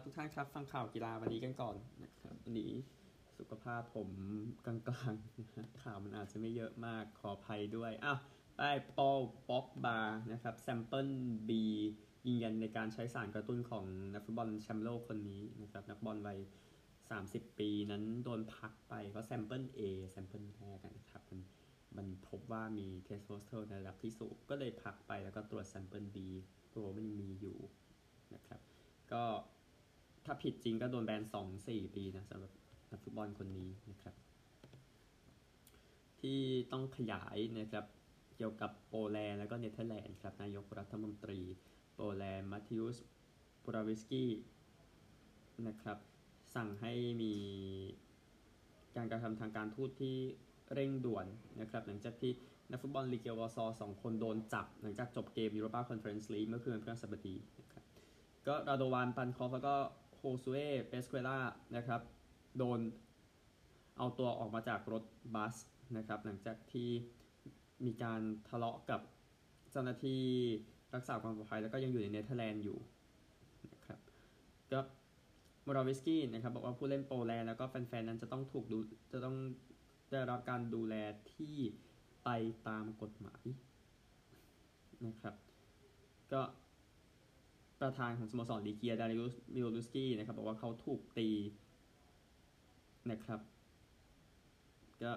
ครับทุกท่านครับฟังข่าวกีฬาวันนี้กันก่อนนะครับวันนี้สุขภาพผมกลางๆนะข่าวมันอาจจะไม่เยอะมากขออภัยด้วยอ้าวไปปป็อกบาร์นะครับ sample B ยืนยันในการใช้สารกระตุ้นของนักฟุตบอลแชมป์โลกคนนี้นะครับนักบอลวัย30 ปีนั้นโดนพักไปเพราะแซมเปิล A แซมเปิลแรกนะครับมันมันพบว่ามีเทสโทสเทอโรนในระดับที่สูงก็เลยพักไปแล้วก็ตรวจแซมเปิล B ตัวมันยังมีอยู่นะครับ ก็ ถ้าผิดจริงก็โดนแบนสองสี่ปีนะสำหรับนักฟุตบอลคนนี้นะครับ ที่ต้องขยายนะครับเกี่ยวกับโปแลนด์และก็เนเธอร์แลนด์ครับนายกรัฐมนตรีโปแลนด์มาทิอุสโมราวิสกี้นะครับ สั่งให้มีการกระทำทางการทูตที่เร่งด่วนนะครับหลังจากที่นักฟุตบอลลีเกียวอร์ซอสองคนโดนจับ หลังจากจบเกมยูโรปาคอนเฟอเรนซ์ลีกเมื่อคืนพฤหัสบดีนะครับก็ราโดวานปันคอฟแล้วก็ โฮซูเอเปสเควล่านะครับ โดนเอาตัวออกมาจากรถบัสนะครับ หลังจากที่มีการทะเลาะกับเจ้าหน้าที่รักษาความปลอดภัยแล้วก็ยังอยู่ในเนเธอร์แลนด์อยู่นะครับก็โมราวิสกี้นะครับบอกว่าผู้เล่นโปแลนด์แล้วก็แฟนๆนั้นจะต้องถูกดูจะต้องได้รับการดูแลที่ไปตามกฎหมายนะครับ ก็ ประธานของสโมสรลีเกียดาริอุสมิโอลุสกี้นะครับบอกว่าเขาถูกตีนะครับก็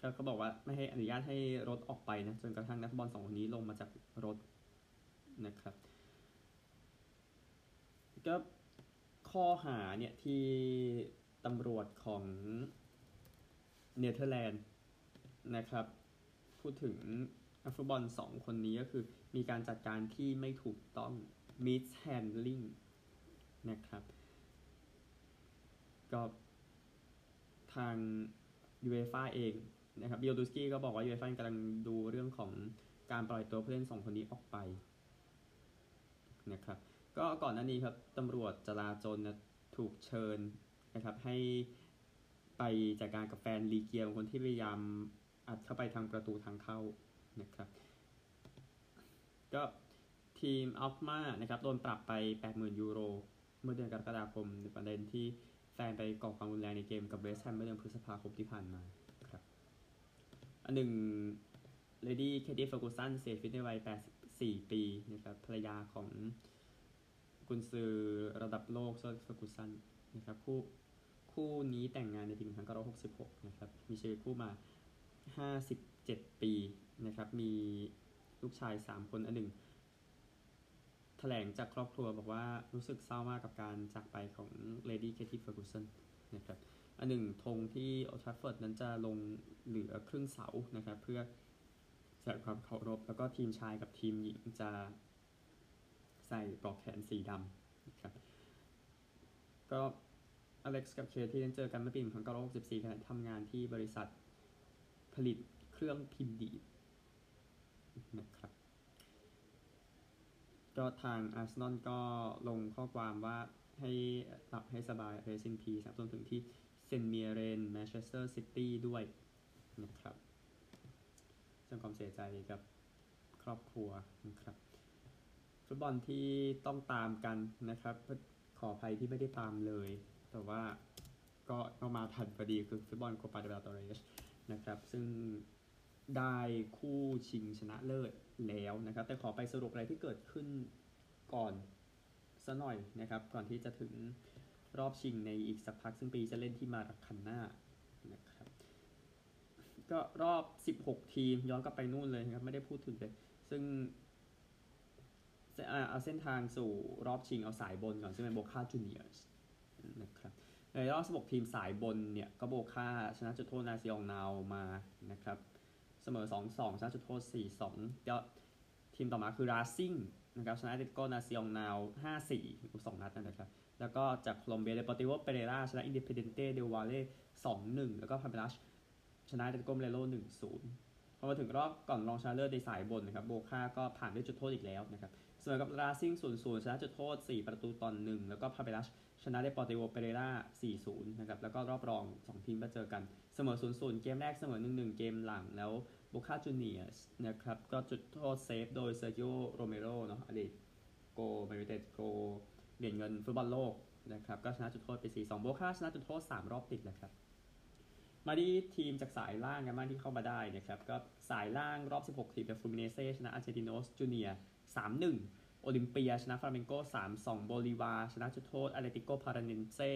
ก็เขาบอกว่าไม่ให้อนุญาตให้รถออกไปนะจนกระทั่งนักบอลสองคนนี้ลงมาจากรถนะครับก็ข้อหาเนี่ยที่ตำรวจของเนเธอร์แลนด์นะครับ พูดถึงนักฟุตบอลสองคนนี้ก็คือมีการจัดการที่ไม่ถูกต้อง mishandling นะครับ ก็ทางยูเอฟ่าเองนะครับบิลดูสกี้ก็บอกว่ายูเอฟ่ากำลังดูเรื่องของการปล่อยตัวผู้เล่นสองคนนี้ออกไปนะครับ ก็ก่อนหน้านี้ครับตำรวจจราจรนะถูกเชิญนะครับให้ไปจัดการกับแฟนลีเกียคนที่พยายามอัดเข้าไปทางประตูทางเข้านะครับ ก็ ทีมอัลมานะครับโดนปรับไป 80,000 ยูโร เมื่อเดือนกรกฎาคมในประเด็นที่แฟนไปก่อความรุนแรงในเกมกับเวสต์แฮมเมื่อเดือนพฤษภาคมที่ผ่านมาครับอันหนึ่งเลดี้เคที่เฟอร์กูสันเสียชีวิตในวัย 84 ปีนะครับภรรยาของกุนซือระดับโลกเซอร์เฟอร์กูสันนะครับคู่คู่นี้แต่งงานในปี1966 นะครับ มีชีวิตคู่มา 57 ปีนะครับ มีลูกชาย 3 คนอันหนึ่ง แถลงจากครอบครัวบอกว่ารู้สึกเศร้ามากกับการจากไปของเลดี้เคที่เฟอร์กูสันนะครับอนึ่งธงที่โอลด์แทรฟฟอร์ดนั้นจะลงเหลือครึ่งเสานะครับเพื่อแสดงความเคารพแล้วก็ทีมชายกับทีมหญิงจะใส่ปลอกแขนสีดำนะครับก็อเล็กซ์กับเคที่เจอกันเมื่อปี1964ขณะทำงานที่บริษัทผลิตเครื่องพิมพ์ดีดนะครับ ก็ทางอาร์เซนอลก็ลงข้อความว่าให้หลับให้สบายเรซินพีสรวมถึงที่เซนเมียเรนแมนเชสเตอร์ซิตี้ด้วยนะครับแสดงความเสียใจกับครอบครัวนะครับฟุตบอลที่ต้องตามกันนะครับ ขออภัยที่ไม่ได้ตามเลย แต่ว่าก็เอามาทันพอดีคือฟุตบอลโคปาเดลตอเรสนะครับ ซึ่ง ได้คู่ชิงชนะเลิศแล้วนะครับ แต่ขอไปสรุปอะไรที่เกิดขึ้นก่อนสัหน่อยนะครับ ก่อนที่จะถึงรอบชิงในอีกสักพัก ซึ่งปีจะเล่นที่มารัคันนานะครับ ก็รอบ 16 ทีมย้อนกลับไปนู่นเลยนะครับ ไม่ได้พูดถึงเลย ซึ่งเอาเส้นทางสู่รอบชิงเอาสายบนก่อนซึ่งเป็นโบคาจูเนียร์สนะครับในรอบ 16 ทีมสายบนเนี่ย ก็โบคาชนะจุดโทษนาซิองนาวมานะครับ เสมอ 2-2ชนะจุดโทษ 4-2ก็ทีมต่อมาคือราซิ่งนะครับชนะเดโกนาซิองนาว 5-4อีก2นัดนะครับ แล้วก็จากโคลอมเบียเดปอติโวเปเรราชนะอินดิเพเดนเตเดวาเล่2-1 แล้วก็พาเมลัชชนะเดโกเมเลโล1-0 พอมาถึงรอบก่อนรองชนะเลิศในสายบนนะครับโบคาก็ผ่านด้วยจุดโทษอีกแล้วนะครับเสมอกับราซิ่ง0-0ชนะจุดโทษ 4 ประตูต่อ1แล้วก็พาเมลัช ชนะเดปอติโวเปเรรา4-0 นะครับ แล้วก็รอบรอง 2 ทีมมาเจอกัน เสมอ 0-0 เกมแรกเสมอ 1-1 เกมหลัง แล้วโบคาจูเนียสนะครับ ก็จุดโทษเซฟโดยเซอร์กิโอโรเมโรเนาะอดีตโกลแมนยูไนเต็ดโกลเหรียญเงินฟุตบอลโลกนะครับ ก็ชนะจุดโทษไป 4 2 โบคาชนะจุดโทษ 3 รอบติดแล้วครับ มาที่ทีมจากสายล่างกันบ้างที่เข้ามาได้นะครับ ก็สายล่างรอบ 16 ทีมจากฟลูมิเนนเซ่ชนะอาร์เจนติโนสจูเนียร์ 3-1 โอลิมเปีย ชนะฟลาเมงโก3-2 โบลิวา ชนะจุดโทษอัตเลติโกพาราเนนเซ่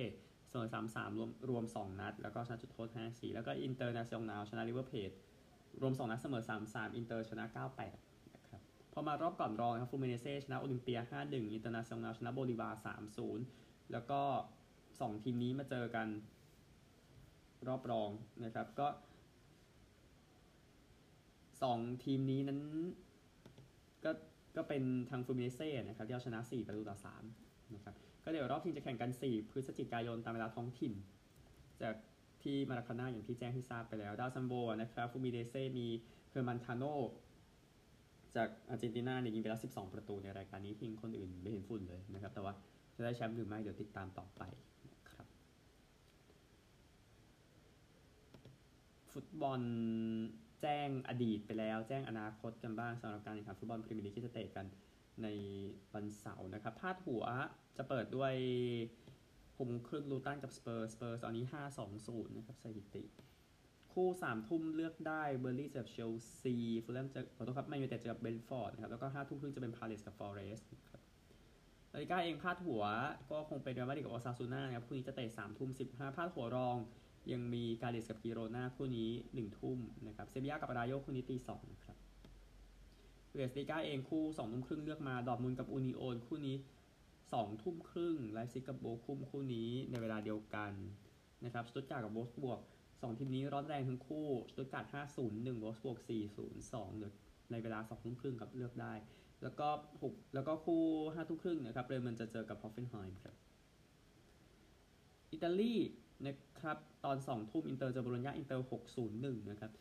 เสมอ3-3 รวมรวม 2 นัด แล้วก็ชนะจุดโทษ 5-4 แล้วก็อินเตอร์นาซิอองนาลชนะริเวอร์เพลทรวม 2 นัดเสมอ 3-3 อินเตอร์ชนะ 9-8 นะครับ พอมารอบก่อนรองครับฟลูมิเนนเซ่ชนะโอลิมเปีย 5-1 อินเตอร์นาซิอองนาลชนะโบลิวา 3-0 แล้วก็ 2 ทีมนี้มาเจอกัน รอบรองนะครับ ก็ 2 ทีมนี้นั้น ก็เป็นทางฟลูมิเนนเซ่นะครับที่เอาชนะ 4 ประตูต่อ3นะครับก็เดี๋ยวรอบชิงจะแข่งกัน 4 พฤศจิกายนตามเวลาท้องถิ่น จากที่มาราคาน่าอย่างที่แจ้งให้ทราบไปแล้ว ดาวซัลโวนะครับฟลูมิเนนเซ่มีเฮอร์มานคาโนจากอาร์เจนตินาเนี่ยยิงไปแล้ว12 ประตูในรายการนี้ทิ้งคนอื่นไม่เห็นฝุ่นเลยนะครับ แต่ว่าจะได้แชมป์หรือไม่เดี๋ยวติดตามต่อไปนะครับ ฟุตบอล แจ้งอดีตไปแล้ว แจ้งอนาคตกันบ้างสำหรับการแข่งขันฟุตบอลพรีเมียร์ลีกที่จะเตะกันในวันเสาร์นะครับพาดหัวจะเปิดด้วย 6 โมงครึ่งลูตันกับสเปอร์สเปอร์ตอนนี้ 5-2-0 นะครับสถิติ คู่ 3 ทุ่มเลือกได้เบิร์นลีย์เจอกับเชลซีฟูแลมจะขอโทษครับแมนยูไนเต็ดเจอกับเบรนท์ฟอร์ดนะครับแล้วก็ 5 ทุ่มครึ่งจะเป็นพาเลสกับฟอเรสต์ครับลาลิก้าเองพาดหัวก็คงเป็นเรอัลมาดริดกับโอซาซูน่านะครับคู่นี้จะเตะ3ทุ่ม15พาดหัวรอง ยังมีกาเดสกับจิโรนาคู่นี้1ทุ่มนะครับเซบียากับรายโยคู่นี้ตี2นะครับบุนเดสลีก้าเองคู่2ทุ่มครึ่งเลือกมา ดอร์ทมุนด์กับอูนิโอนคู่นี้2ทุ่มครึ่งไลป์ซิกกับโบคุมคู่นี้ในเวลาเดียวกันนะครับสตุตการ์ทกับโวล์ฟสบวร์กสองทีมนี้ร้อนแรงทั้งคู่สตุตการ์ท501โวล์ฟสบวร์ก402เดี๋ยวในเวลา2ทุ่มครึ่งครับเลือกได้ แล้วก็6แล้วก็คู่5ทุ่มครึ่งนะครับเบรเมนจะเจอกับฮอฟเฟนไฮม์ครับอิตาลีนะ ครับ ตอน 2 ทุ่มอินเตอร์เจอโบโลญญาอินเตอร์ 601 นะครับ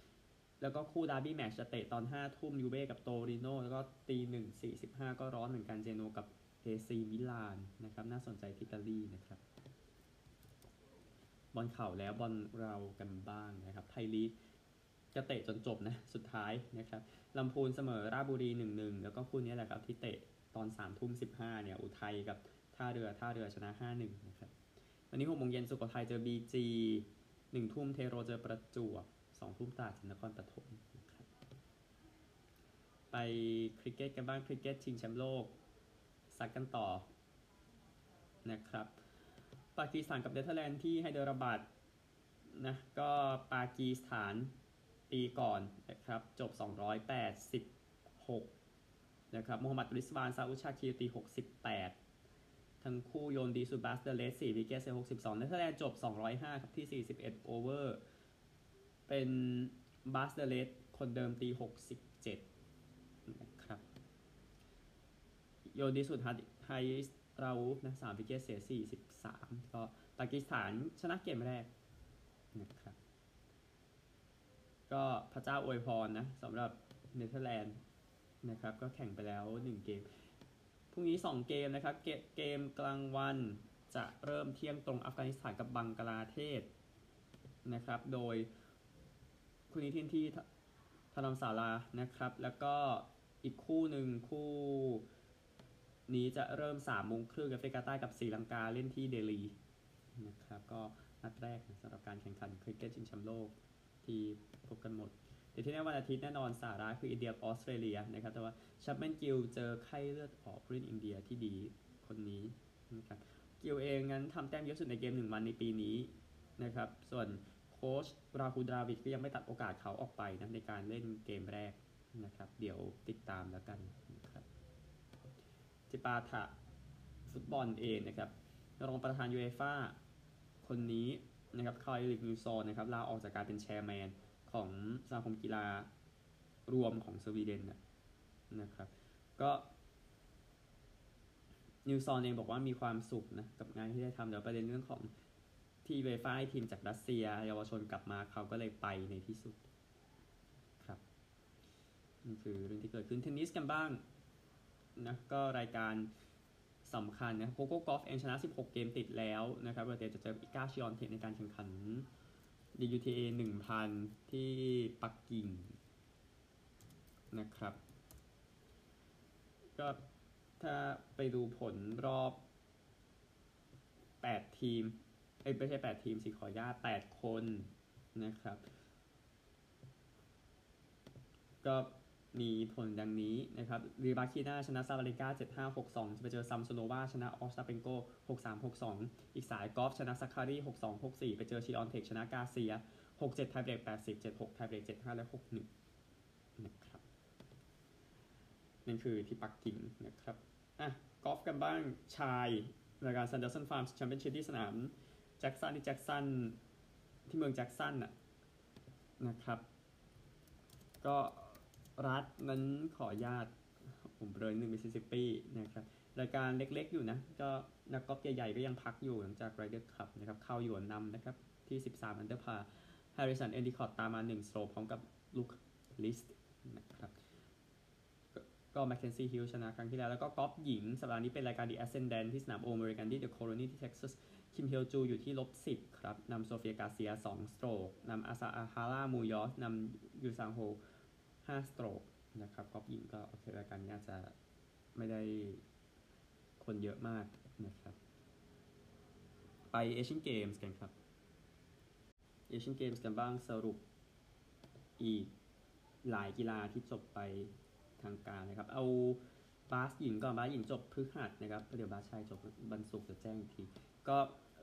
แล้วก็คู่ดาร์บี้แมตช์จะเตะตอน 5 ทุ่มยูเว่กับโตริโนแล้วก็ตี1 45ก็ร้อนเหมือนกันเจนัวกับเอซีมิลานนะครับ น่าสนใจที่อิตาลีนะครับ บอลเขาแล้วบอลเรากันบ้างนะครับ ไทยลีกจะเตะจนจบนะ สุดท้ายนะครับลำพูนเสมอราชบุรี 1-1 แล้วก็คู่นี้แหละครับที่เตะตอน3ทุ่ม15เนี่ย อุทัยกับท่าเรือท่าเรือชนะ 5-1 นะครับ วันนี้6โมงเย็นสุโขทัยเจอ BG 1ทุ่มเทโรเจอประจวบ2ทุ่มตราดเจอนครปฐมนครับไปคริกเก็ตกันบ้างคริกเก็ตชิงแชมป์โลกซัดกันต่อนะครับปากีสถานกับเนเธอร์แลนด์ที่ไฮเดอราบัดนะก็ปากีสถานตีก่อนนะครับจบ 286 นะครับมูฮัมหมัดริซวานซาอุดชาคีลตี 68 ทั้งคู่โยนดีสุบัสเดเลส4วิกเกตเซ62เนเธอร์แลนด์จบ205ครับที่41โอเวอร์เป็นบัสเดเลสคนเดิมตี67นะครับโยนดีสุดไฮราวูฟนะสามวิกเกตเสียสี่สิบสามก็ปากีสถานชนะเกมแรกนะครับก็พระเจ้าอวยพรนะสำหรับเนเธอร์แลนด์นะครับ ก็แข่งไปแล้วหนึ่งเกม พรุ่งนี้สองเกมนะครับเกเกมกลางวันจะเริ่มเที่ยงตรงอัฟกานิสถานกับบังกลาเทศนะครับ โดยคู่นี้ที่ที่ธนมศาลานะครับ แล้วก็อีกคู่หนึ่งคู่นี้จะเริ่ม3ามโมงครึ่งแอฟริกาใต้กับศรีลังกาเล่นที่เดลีนะครับ ก็นัดแรกสำหรับการแข่งขันคริกเก็ตชิงแชมป์โลกที่พบกันหมด เดี๋ยวที่ในวันอาทิตย์แน่นอนสหรัฐคืออินเดียออสเตรเลียนะครับ แต่ว่าชัปแมนกิลเจอไข้เลือดออกผู้เล่นอินเดียที่ดีคนนี้นะครับกิลเองงั้นทำแต้มเยอะสุดในเกมหนึ่งวันในปีนี้นะครับ ส่วนโค้ชราฮูดราวิดก็ยังไม่ตัดโอกาสเขาออกไปนะในการเล่นเกมแรกนะครับ เดี๋ยวติดตามแล้วกันนะครับจิปาถะฟุตบอลเองนะครับรองประธานยูเอฟ่าคนนี้นะครับคายลิกนิวซอนนะครับลาออกจากการเป็นแชร์แมน ของสมาคมกีฬารวมของสวีเดนนะครับ ก็นิวซอนเองบอกว่ามีความสุขนะกับงานที่ได้ทำเดี๋ยวประเด็นเรื่องของที่เวฟ่าให้ทีมจากรัสเซียเยาวชนกลับมาเขาก็เลยไปในที่สุดครับนี่คือเรื่องที่เกิดขึ้นเทนนิสกันบ้างนะก็รายการสำคัญนะโคโก้กอล์ฟเองชนะ 16 เกมติดแล้วนะครับเบอร์เตจะเจออิก้าชิออนเทในการแข่งขัน DUTA 1000 ที่ปักกิ่งนะครับ ก็ถ้าไปดูผลรอบ 8 ทีมเอ้ไม่ใช่ 8 ทีมสิขออนุญาต8คนนะครับ ก็ มีผลดังนี้นะครับรีบาคีนาชนะซาบาเลนก้า7562จะไปเจอแซมโซโนวาชนะออสตาเพนโก6362 อีกสายกอล์ฟชนะซักคารี6264 ไปเจอชวีออนเท็กชนะการ์เซีย 67ไทเบรก80 76ไทเบรก75 และ 61 นะครับนั่นคือที่ปักกิ่งนะครับอะกอล์ฟกันบ้างชายรายการซันเดอร์สันฟาร์มแชมเปี้ยนชิพที่สนามแจ็กสันที่แจ็กสันที่เมืองแจ็กสันน่ะนะครับ ก็ รัฐนั้นขออนุญาตผมเบรนหนึ่งมิสซิสซิปปีนะครับรายการเล็กๆอยู่นะ ก็นักกอล์ฟใหญ่ๆก็ยังพักอยู่หลังจากไรเดอร์คัพนะครับเข้าอยู่นำนะครับ ที่ 13 อันเดอร์พาแฮร์ริสันเอนดิคอตตามมา1สโตรพร้อมกับลูกลิสต์นะครับก็แมคเคนซี่ฮิลชนะครั้งที่แล้ว แล้วก็กอล์ฟหญิง สัปดาห์นี้เป็นรายการ The Ascendant ที่สนามโอเมริกันที่เดอะโคโลนีที่เท็กซัสคิมฮโยจูอยู่ที่ลบ10 ครับนำโซเฟียการ์เซีย 2 สโตรกนำอาซาฮาร่ามูนยอซนำยูซางโฮ 5สโตรกนะครับกอล์ฟหญิงก็โอเครายการนี้อาจจะไม่ได้คนเยอะมากนะครับ ไปเอเชียนเกมส์กันครับเอเชียนเกมส์กันบ้างสรุปอีกหลายกีฬาที่จบไปทางการนะครับ เอาบาสหญิงก่อนบาสหญิงจบพฤหัสนะครับเดี๋ยวบาสชายจบวันศุกร์จะแจ้งอีกทีก็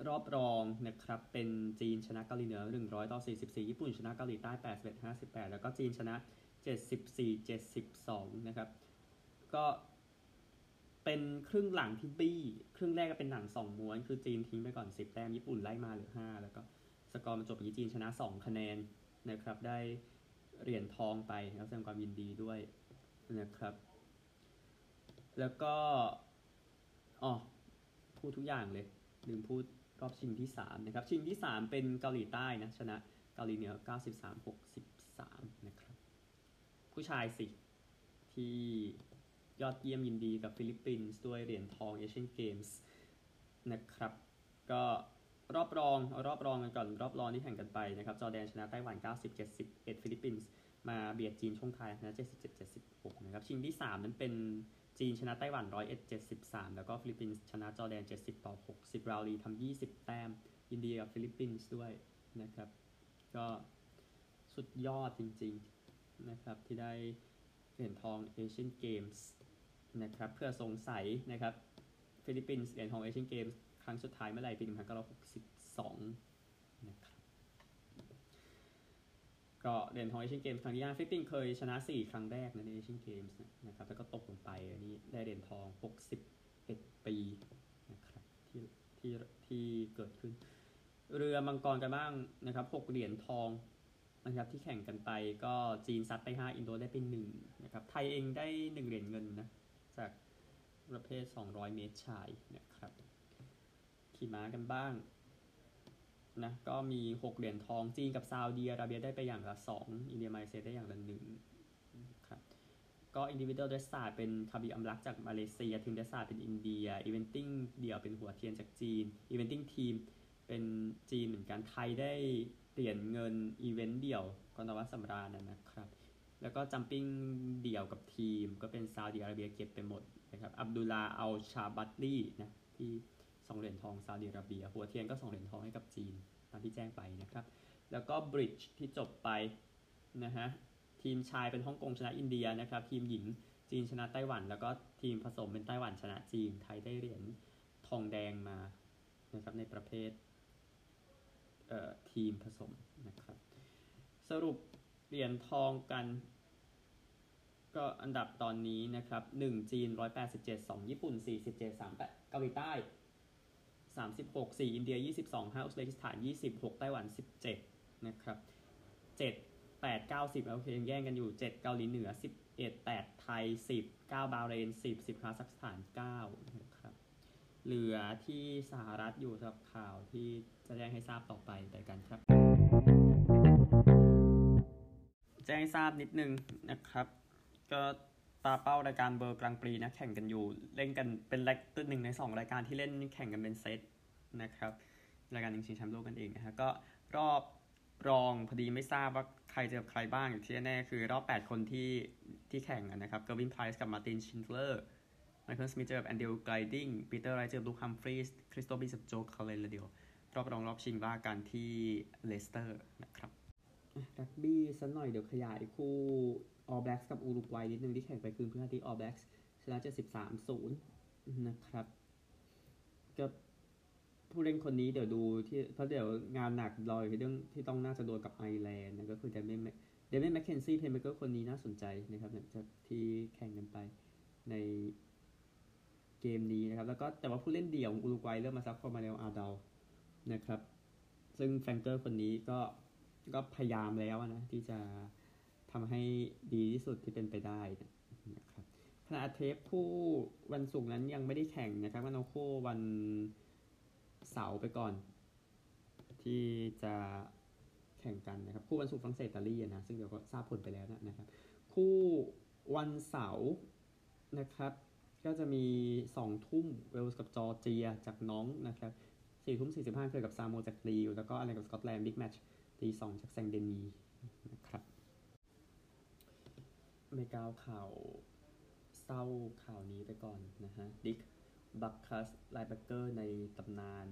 รอบรองนะครับ เป็นจีนชนะเกาหลีเหนือ 100 ต่อ 44 ญี่ปุ่นชนะเกาหลีใต้ 81 58 แล้วก็จีนชนะ 74 72 นะครับ ก็เป็นครึ่งหลังที่บี้ครึ่งแรกก็เป็นหนัง2ม้วน คือจีนทิ้งไปก่อน 10 แต้มญี่ปุ่นไล่มาเหลือ 5 แล้วก็สกอร์มันจบอย่างจีนชนะ 2 คะแนนนะครับ ได้เหรียญทองไปแล้วแสดงความยินดีด้วยนะครับ แล้วก็อ๋อพูดทุกอย่างเลย ลืมพูดรอบชิงที่ 3 นะครับ ชิงที่ 3 เป็นเกาหลีใต้นะ ชนะเกาหลีเหนือ 93 63 นะครับ ผู้ชายสิที่ยอดเยี่ยมยินดีกับฟิลิปปินส์ด้วยเหรียญทองเอเชียนเกมส์นะครับ ก็รอบรองเอารอบรองกันก่อนรอบรองที่แข่งกันไปนะครับ จอแดนชนะไต้หวัน 90 71 ฟิลิปปินส์มาเบียดจีนช่วงท้ายชนะ 77 76 นะครับ ชิงที่ 3 นั้นเป็นจีนชนะไต้หวัน 101 73 แล้วก็ฟิลิปปินส์ชนะจอแดน 70 ต่อ 60 บราวน์ลีทำ 20 แต้ม ยินดีกับฟิลิปปินส์ด้วยนะครับ ก็สุดยอดจริง ๆ นะครับที่ได้เหรียญทองเอเชียนเกมส์นะครับเผื่อสงสัยนะครับฟิลิปปินส์เหรียญทองเอเชียนเกมส์ครั้งสุดท้ายเมื่อไหร่ปี 1962 นะครับก็เหรียญทองเอเชียนเกมส์ครั้งที่5ฟิลิปปินส์เคยชนะ 4 ครั้งแรกในเอเชียนเกมส์นะครับแล้วก็ตกลงไปอันนี้ได้เหรียญทอง 61 ปีนะครับที่ที่ที่เกิดขึ้น เรือมังกรกันบ้างนะครับ 6 เหรียญทอง นะครับที่แข่งกันไปก็จีนซัดไป 5 อินโดได้เป็น1นะครับไทยเองได้ 1 เหรียญเงินนะจากประเภท 200 เมตรชายนะครับขี่ม้ากันบ้างนะก็มี 6 เหรียญทองจีนกับซาอุดีอาระเบียได้ไปอย่างละ 2 อินเดียมาเลเซียได้อย่างละ1ครับก็อินดิวิ u a l เดสซาเป็นคาบิลอัมบักจากมาเลเซียทีม dressage เป็นอินเดีย eventing เดี่ยวเป็นฮั่วเทียนจากจีน eventing ทีม เป็นจีนเหมือนกันไทยได้เหรียญเงินอีเวนต์เดี่ยวกรธวัชสำราญนะครับ แล้วก็ jumpingเดี่ยวกับทีม ก็เป็นซาอุดิอาระเบียเก็บไปหมดนะครับอับดุลลาอัลชาบัตลีนะที่2เหรียญทองซาอุดิอาระเบีย หัวเทียนก็2เหรียญทองให้กับจีนตามที่แจ้งไปนะครับ แล้วก็บริดจ์ที่จบไปนะฮะทีมชายเป็นฮ่องกงชนะอินเดียนะครับ ทีมหญิงจีนชนะไต้หวัน แล้วก็ทีมผสมเป็นไต้หวันชนะจีนไทยได้เหรียญทองแดงมานะครับในประเภท ทีมผสมนะครับ สรุปเหรียญทองกัน ก็อันดับตอนนี้นะครับ 1 จีน 187 2 ญี่ปุ่น 47 3 8 เกาหลีใต้ 36 4 อินเดีย 22 5อุซเบกิสถาน 26 ไต้หวัน 17 นะครับ 7 8 9 10โอเคยังแย่งกันอยู่ 7 เกาหลีเหนือ 11 8 ไทย 10 9 บาเรน 10 10คาซัคสถาน9นะ เหลือที่สหรัฐอยู่สำหรับข่าวที่จะแจ้งให้ทราบต่อไปแต่กันครับ แจ้งทราบนิดนึงนะครับ ก็ตาเป้ารายการเบอร์กลางปีนะแข่งกันอยู่เล่นกันเป็นรายตัวหนึ่งใน 2 รายการที่เล่นแข่งกันเป็นเซตนะครับรายการหนึ่งชิงแชมป์โลกกันเองนะฮะก็รอบรองพอดีไม่ทราบว่าใครเจอใครบ้างอยู่ที่แน่คือรอบ 8 คนที่ที่แข่งนะครับเกอร์วินไพรส์กับมาตินชินเลอร์ ไมเคิลสมิธเจอกับแอนดรูว์กิลดิงปีเตอร์ไรท์เจอกับลูคฮัมฟรีสคริสโดบี้กับโจคัลเลนเดียวรอบรองรอบชิงว่ากันที่เลสเตอร์นะครับรักบี้สักหน่อยเดี๋ยวขยายคู่ออ l แบ็กกับอูรุกวัยนิดนึงที่แข่งไปคืนพฤหัสที่ออ l แบ็กชนะ73-0 นะครับก็ผู้เล่นคนนี้เดี๋ยวดูที่เพราะเดี๋ยวงานหนักรออยู่ที่เรื่องที่ต้องน่าจะโดนกับไอร์แลนด์นะก็คือเดเมียนเดเมียนแมคเคนซี่ playmaker คนนี้น่าสนใจนะครับหลังจากที่แข่งกันไปใน กมนี้นะครับ แล้วก็แต่ว่าผู้เล่นเดี่ยวของอุรุกวัยเริ่มมาซักคอมาเรลอาดาลนะครับ ซึ่งแฟงเกอร์คนนี้ก็ก็พยายามแล้วนะ ที่จะทำให้ดีที่สุดที่เป็นไปได้นะครับขณะเทปผู้วันศุกร์นั้นยังไม่ได้แข่งนะครับมันเอโควันเสาร์ไปก่อน ที่จะแข่งกันนะครับ คู่วันศุกร์ฝรั่งเศสอิตาลีนะซึ่งเดี๋ยวก็ทราบผลไปแล้วนะครับ คู่วันเสาร์นะครับ ก็จะมี 2 ทุ่มเวลส์กับจอร์เจียจากน้องนะครับ4ทุ่ม45เคยกับซาโมจากลีวแล้วก็อะไรกับสกอตแลนด์บิ๊กแมตช์ตีสองจากแซงเดนีนะครับไม่ก้าวข่าวเศร้าข่าวนี้ไปก่อนนะฮะ ดิกบัคคัสไลแบ็กเกอร์ในตำนาน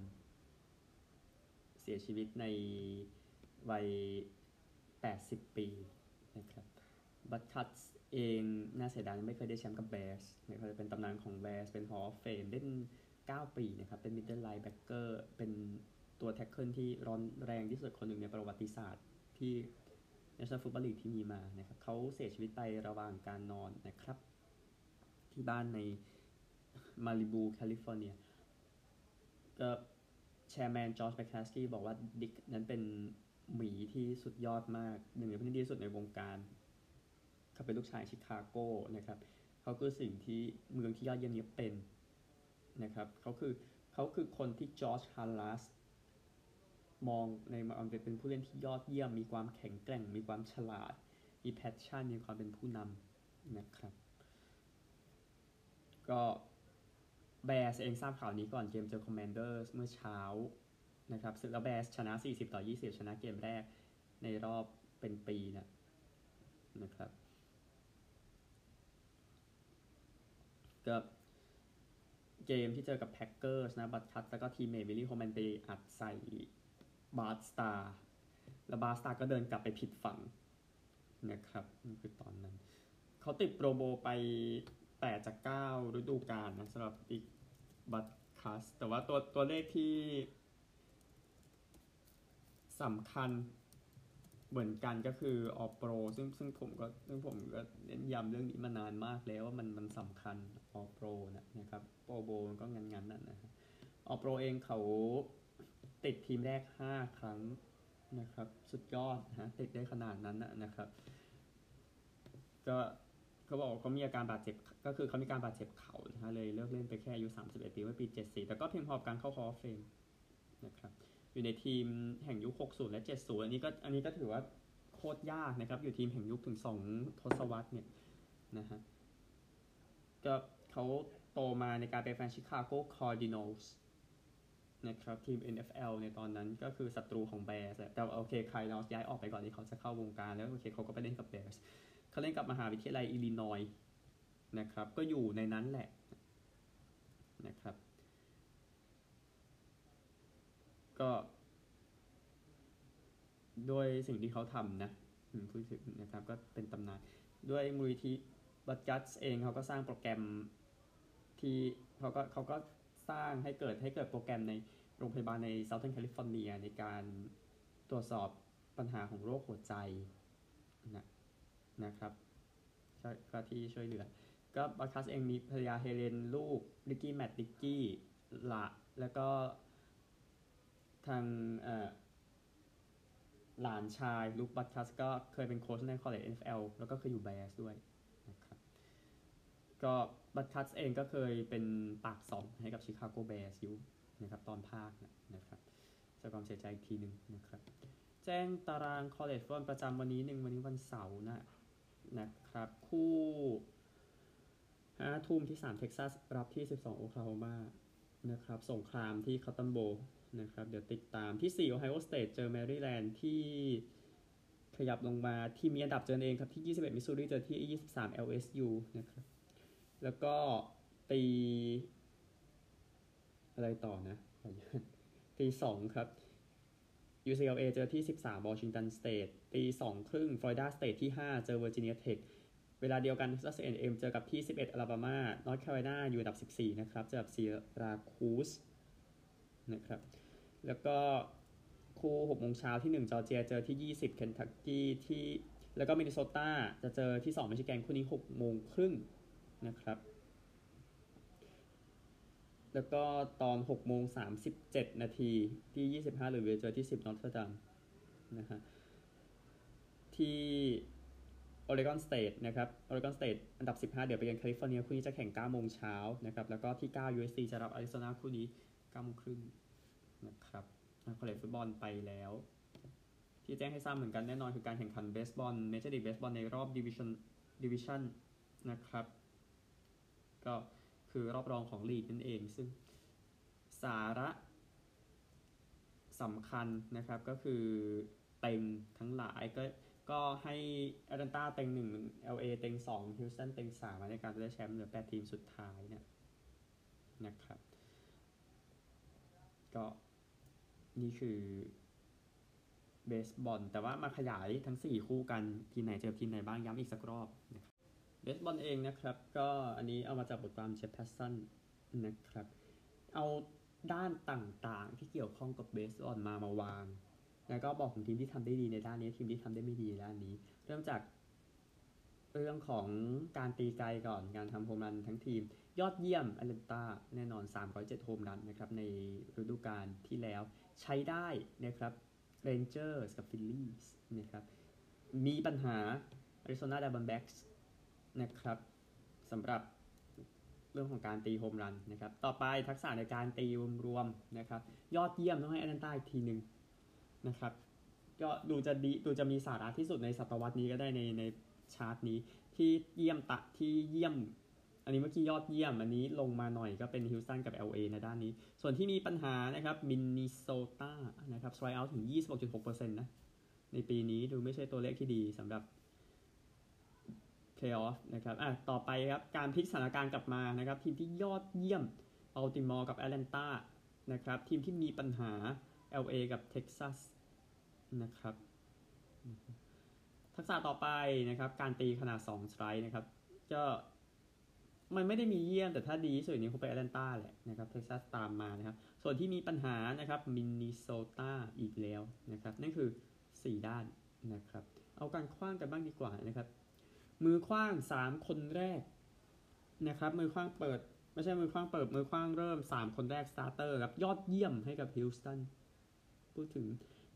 เสียชีวิตในวัย 80 ปีนะครับ บัตคัสเองน่าเสียดายไม่เคยได้แชมป์กับแบร์สนะครับเป็นตำนานของแบร์สเป็น Hall of Fame เล่น 9 ปีนะครับ เป็น middle linebacker เป็นตัว tackle ที่ร้อนแรงที่สุดคนหนึ่งในประวัติศาสตร์ที่ National Football League ที่มีมานะครับเขาเสียชีวิตไประหว่างการนอนนะครับ ที่บ้านในมาลิบูแคลิฟอร์เนียก็ chairman จอร์จแมคแคสกี้บอกว่าดิกนั้นเป็นหมีที่สุดยอดมากหนึ่งในผู้ที่ดีที่สุดในวงการ เขาเป็นลูกชายชิคาโกนะครับเขาคือสิ่งที่เมืองที่ยอดเยี่ยมนี้เป็นนะครับเขาคือเขาคือคนที่จอร์จฮาร์ลัสมองในมันเป็นผู้เล่นที่ยอดเยี่ยม มีความแข็งแกร่ง มีความฉลาด มี passion มีความเป็นผู้นำนะครับ ก็แบร์สเองทราบข่าวนี้ก่อนเกมเจอคอมมานเดอร์เมื่อเช้านะครับแล้วแบร์สชนะ 40 ต่อ 20 ชนะเกมแรกในรอบเป็นปีนะนะครับ ก็เกมที่เจอกับแพ็กเกอร์สนะบัตคัสแล้วก็ทีมเมวิลลี่โฮแมนไปอัดใส่บาร์ตสตาร์แล้วบาร์ตสตาร์ก็เดินกลับไปผิดฝั่งนะครับนี่คือตอนนั้น เขาติด Pro Bowl ไป 8 จาก 9 ฤดูกาลนะสำหรับดิกบัตคัส แต่ว่าตัวตัวเลขที่สำคัญเหมือนกันก็คือ All-Pro ซึ่งซึ่งผมก็ซึ่งผมก็เน้นย้ำเรื่องนี้มานานมากแล้วว่ามันมันสำคัญ All-Pro นะครับ Pro Bowl มันก็งั้นงั้นนั่นนะครับออโปรเองเขาติดทีมแรก 5 ครั้งนะครับ สุดยอดนะติดได้ขนาดนั้นนะครับ ก็เขาบอกเขามีอาการบาดเจ็บ ก็คือเขามีการบาดเจ็บเข่านะเลยเลิกเล่นไปแค่อายุ 31 ปีเมื่อปี 74 แต่ก็เพียงพอการเข้าคอเฟมนะครับ อยู่ในทีมแห่งยุค 60 และ 70 อันนี้ก็อันนี้ก็ถือว่าโคตรยากนะครับ อยู่ทีมแห่งยุคถึง 2 ทศวรรษเนี่ยนะฮะก็ เขาโตมาในการเป็นแฟน Chicago Cardinals นะครับทีม NFL ในตอนนั้นก็คือศัตรูของ Bears แต่โอเค Cardinals ย้ายออกไปก่อนที่เขาจะเข้าวงการแล้วโอเคเขาก็ไปเล่นกับ Bears เขาเล่นกับมหาวิทยาลัยอิลลินอยนะครับก็อยู่ในนั้นแหละนะครับก็ด้วยสิ่งที่เขาทำนะพูดถึงนะครับก็เป็นตำนาน ด้วยมูลนิธิ Butkus เองเขาก็สร้างโปรแกรม ที่เขาก็เขาก็สร้างให้เกิดให้เกิดโปรแกรมในโรงพยาบาลใน Southern California ในการตรวจสอบปัญหาของโรคหัวใจนะนะครับก็ที่ช่วยเหลือ ก็ Butkus เองมีภรรยาเฮเลนลูก Ricky Matt Nikki ละแล้วก็ทางหลานชาย Luke Butkus ก็เคยเป็นโค้ชใน college NFL แล้วก็เคยอยู่ Bears ด้วยนะครับก็ Butkus เองก็เคยเป็นปากสองให้กับ Chicago Bears อยู่นะครับตอนภาคนะครับแสดงความเสียใจอีกทีหนึ่งนะครับ แจ้งตาราง college football ประจำวันนี้หนึ่งวันนี้วันเสาร์นะนะครับ คู่ห้าทุ่มที่3เท็กซัสรับที่12โอคลาโฮมานะครับสงครามที่คาตันโบนะครับเดี๋ยวติดตามที่4 Ohio State เจอแมริแลนด์ที่ขยับลงมาที่มีอันดับเจอเองครับที่ 21 มิสซูรีเจอที่ 23 LSU นะครับ แล้วก็ตีอะไรต่อนะขออนุญาตตีสองครับ UCLA เจอที่ 13 Washington State ตี2ครึ่ง Florida State ที่ 5 เจอ Virginia Tech เวลาเดียวกัน Texas A&M เอ็มเจอกับที่ 11 Alabama North Carolina อยู่อันดับ 14 นะครับ เจอกับ Syracuse นะครับ แล้วก็คู่6โมงเช้าที่ 1 จอร์เจีย เจอที่ 20 Kentucky ที่ แล้วก็มินนิโซตาจะเจอที่ 2 มิชิแกนคู่นี้6โมงครึ่ง นะครับ แล้วก็ตอน6โมง37 นาทีที่ 25หรือเวเจอที่ 10 Notre Dame นะฮะที่Oregon State นะครับ Oregon State อันดับ 15 เดี๋ยวไปกันแคลิฟอร์เนียคู่นี้จะแข่ง 9 โมงเช้านะครับ แล้วก็ที่ 9 USC จะรับอาริโซนาคู่นี้9โมงครึ่งนะครับ college football ไปแล้ว ที่แจ้งให้ทราบเหมือนกันแน่นอนคือการแข่งขันเบสบอลเมเจอร์ลีกเบสบอลในรอบ division division นะครับ ก็คือรอบรองของลีกนั่นเอง ซึ่งสาระสำคัญนะครับก็คือเต็งทั้งหลายก็ก็ให้แอตแลนตาเต็งหนึ่ง LA เต็งสองฮิวสตันเต็งสามในการได้แชมป์เหลือแปดทีมสุดท้ายเนี่ยนะครับ ก็นี่คือเบสบอลแต่ว่ามาขยายทั้ง 4 คู่กัน ทีมไหนเจอทีมไหนบ้างย้ำอีกสักรอบนะครับ เบสบอลเองนะครับ ก็อันนี้เอามาจากบทความ Jeff Passanนะครับ เอาด้านต่างๆที่เกี่ยวข้องกับเบสบอลมามาวาง แล้วก็บอกถึงทีมที่ทำได้ดีในด้านนี้ทีมที่ทำได้ไม่ดีในด้านนี้ เริ่มจากเรื่องของการตีไกลก่อนการทำโฮมรันทั้งทีม ยอดเยี่ยมแอตแลนตาแน่นอน 307 โฮมรันนะครับในฤดูกาลที่แล้วใช้ได้นะครับ Rangers กับ Philly นะครับมีปัญหา Arizona Diamondbacks น นะครับสำหรับเรื่องของการตีโฮมรันนะครับ ต่อไปทักษะในการตีรวมๆนะครับ ยอดเยี่ยมต้องให้แอตแลนตาอีกทีหนึ่งนะครับ ก็ดูจะดีดูจะมีสาระที่สุดในศตวรรษนี้ก็ได้ในในชาร์ตนี้ ที่เยี่ยมตะที่เยี่ยม อันนี้เมื่อกี้ยอดเยี่ยม อันนี้ลงมาหน่อยก็เป็นฮิวสตันกับ LA ในด้านนี้ ส่วนที่มีปัญหานะครับมินนิโซตานะครับ strikeout ถึง 26.6%นะในปีนี้ดูไม่ใช่ตัวเลขที่ดีสำหรับ Playoff นะครับอะต่อไปครับการพลิกสถานการณ์กลับมานะครับ ทีมที่ยอดเยี่ยมบัลติมอร์กับแอตแลนตานะครับ ทีมที่มีปัญหา LA กับเท็กซัสนะครับทักษะต่อไปนะครับ การตีขนาด 2 strike นะครับ ก็มันไม่ได้มีเยี่ยม แต่ถ้าดีสุดนี้คงไปแอตแลนตาแหละนะครับเท็กซัสตามมานะครับ ส่วนที่มีปัญหานะครับมินนิโซตาอีกแล้วนะครับ นั่นคือ 4 ด้านนะครับ เอาการขว้างกันบ้างดีกว่านะครับ มือขว้าง3คนแรกนะครับ มือขว้างเปิด ไม่ใช่มือขว้างเปิด มือขว้างเริ่ม3คนแรก starter ครับ ยอดเยี่ยมให้กับฮิวสตันพูดถึง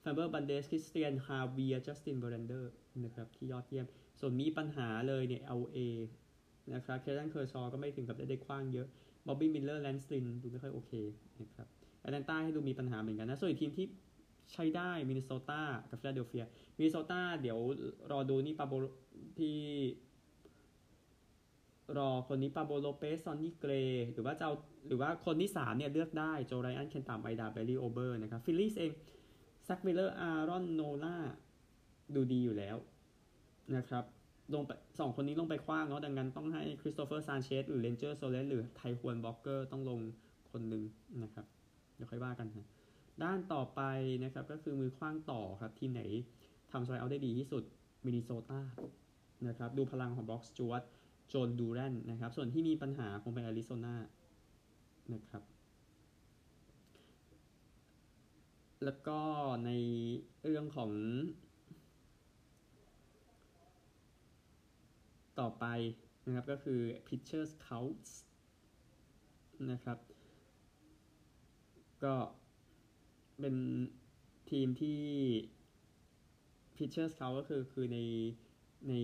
Framber Valdez Cristian Javier Justin Verlander นะครับที่ยอดเยี่ยม ส่วนมีปัญหาเลยเนี่ย LA นะครับ Clayton Kershaw ก็ไม่ถึงกับได้ได้ขว้างเยอะBobby Miller Lance Lynn ดูไม่ค่อยโอเคนะครับแอตแลนตาให้ดูมีปัญหาเหมือนกันนะ ส่วนอีกทีมที่ ใช้ได้มินนิโซตากับฟิลาเดลเฟียมินนิโซตาเดี๋ยวรอดูนี่ Pablo ที่รอคนนี้ Pablo López Sonny Gray หรือว่าจะเอาหรือว่าคนที่สามเนี่ยเลือกได้ Joe Ryan Kenta Maeda Bailey Ober นะครับ Philly เอง Zack Wheeler Aaron Nola ดูดีอยู่แล้วนะครับลงไปสองคนนี้ลงไปขว้างเนาะดังนั้นต้องให้ Cristopher Sánchez หรือ Ranger Suárez หรือ Taijuan Walker ต้องลงคนหนึ่งนะครับ เดี๋ยวค่อยว่ากันฮะ ด้านต่อไปนะครับก็คือมือขว้างต่อครับ ทีมไหนทำ strikeout ได้ดีที่สุดมินนิโซตานะครับดูพลังของ Brock Stewart Jhoan Duran นะครับ ส่วนที่มีปัญหาคงเป็นอาริโซนานะครับ แล้วก็ในเรื่องของ ต่อไปนะครับก็คือ Pitcher Scouts นะครับ ก็ เป็นทีมที่ Pitcher Scout ก็คือคือในใน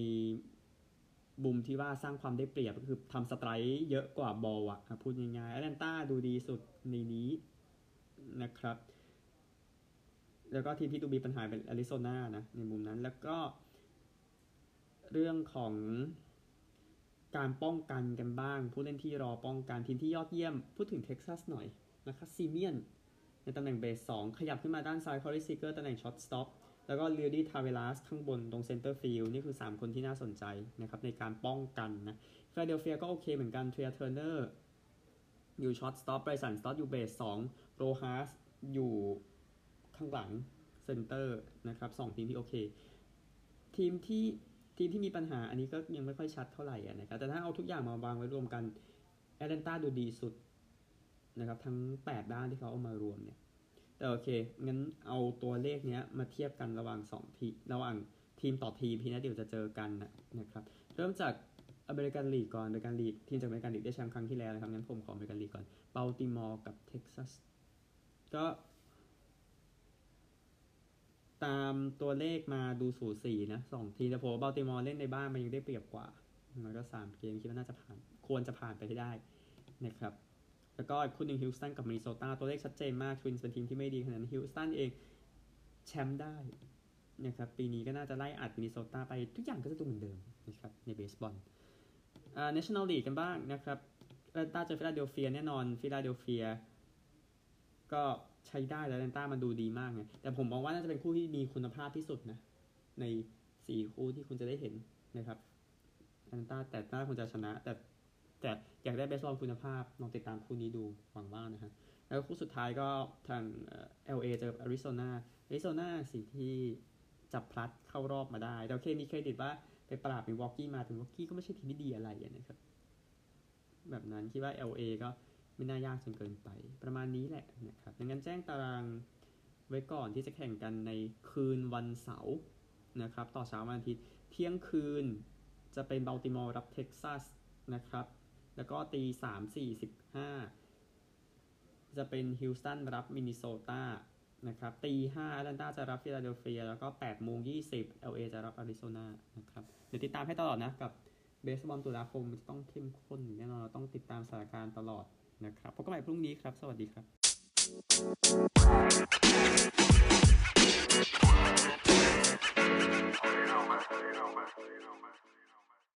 บุมที่ว่าสร้างความได้เปรียบก็คือทำสไตร์เยอะกว่าบอลอะพูดง่ายๆแอตแลนตาดูดีสุดในนี้นะครับ แล้วก็ทีมที่ดูมีปัญหาเป็นอาริโซนานะ ในมุมนั้นแล้วก็ เรื่องของการป้องกันกันบ้าง ผู้เล่นที่รอป้องกันทีมที่ยอดเยี่ยม พูดถึงเท็กซัสหน่อยนะครับ Semien ในตำแหน่งเบสสองขยับขึ้นมาด้านซ้าย Corey Seager ตำแหน่ง shortstop แล้วก็ Leody Taveras ข้างบนตรง center field นี่คือ 3 คนที่น่าสนใจนะครับในการป้องกันนะฟิลาเดลเฟียก็โอเคเหมือนกันเทรียเทอร์เนอร์อยู่ shortstop ไบรสันสตอตต์อยู่เบสสองโรฮาสอยู่ข้างหลัง center นะครับสองทีมที่โอเค ทีมที่ทีมที่มีปัญหาอันนี้ก็ยังไม่ค่อยชัดเท่าไหร่นะครับแต่ถ้าเอาทุกอย่างมาวางไว้รวมกันแอตแลนตาดูดีสุด นะครับ ทั้ง 8 ด้านที่เขาเอามารวมเนี่ยแต่โอเค งั้นเอาตัวเลขเนี้ยมาเทียบกันระหว่าง2ทีระหว่างทีมต่อทีมที่นะเดี๋ยวจะเจอกันนะนะครับ เริ่มจาก American League ก่อน American League ทีมจาก American League ได้แชมป์ครั้งที่แล้วนะครับงั้นผมขอ American League ก่อนเบลติมอร์กับเท็กซัสก็ตามตัวเลขมาดูสูสีนะสองทีมแต่ผมว่าเบลติมอร์เล่นในบ้านมันยังได้เปรียบกว่าแล้วก็สามเกมคิดว่าน่าจะผ่าน ควรจะผ่านไปให้ได้นะครับ แล้วก็อีกคู่หนึ่งฮิวสตันกับมินนิโซตาตัวเลขชัดเจนมากทวินส์เป็นทีมที่ไม่ดีขนาดนั้นฮิวสตันเองแชมป์ได้นะครับปีนี้ก็น่าจะไล่อัดมินนิโซตาไปทุกอย่างก็จะดูเหมือนเดิมนะครับในเบสบอลอ่า National League กันบ้างนะครับแอตแลนตาเจอฟิลาเดลเฟียแน่นอนฟิลาเดลเฟียก็ใช้ได้แล้วแอตแลนตามันดูดีมากไงแต่ผมมองว่าน่าจะเป็นคู่ที่มีคุณภาพที่สุดนะในสี่คู่ที่คุณจะได้เห็นนะครับแอตแลนตาแต่น่าคงจะชนะ แต่ แต่อยากได้เบสบอลคุณภาพลองติดตามคู่นี้ดูหวังว่านะฮะแล้วคู่สุดท้ายก็ทางเอ่อ LA เจออาริโซนาอาริโซนาสิ่งที่จับพลัดเข้ารอบมาได้แต่โอเคมีเครดิตว่าไปปราบมิลวอกกี้มาถึงวอกกี้ก็ไม่ใช่ทีมที่ดีอะไรนะนะครับ แบบนั้นคิดว่า LA ก็ไม่น่ายากจนเกินไป ประมาณนี้แหละนะครับดังนั้นแจ้งตารางไว้ก่อนที่จะแข่งกันในคืนวันเสาร์นะครับ ต่อเช้าวันอาทิตย์เที่ยงคืนจะเป็นบัลติมอร์รับเท็กซัสนะครับ แล้วก็ตีสามสี่สิบห้าจะเป็นฮิวสตันรับมินนิโซตานะครับตีห้าแอตแลนตาจะรับฟิลาเดลเฟีย แล้วก็แปดโมงยี่สิบ LA จะรับอาริโซนานะครับ เดี๋ยวติดตามให้ตลอดนะ กับเบสบอลตุลาคมมันจะต้องเข้มข้นแน่นอนเราต้องติดตามสถานการณ์ตลอดนะครับพบกันใหม่พรุ่งนี้ครับ สวัสดีครับ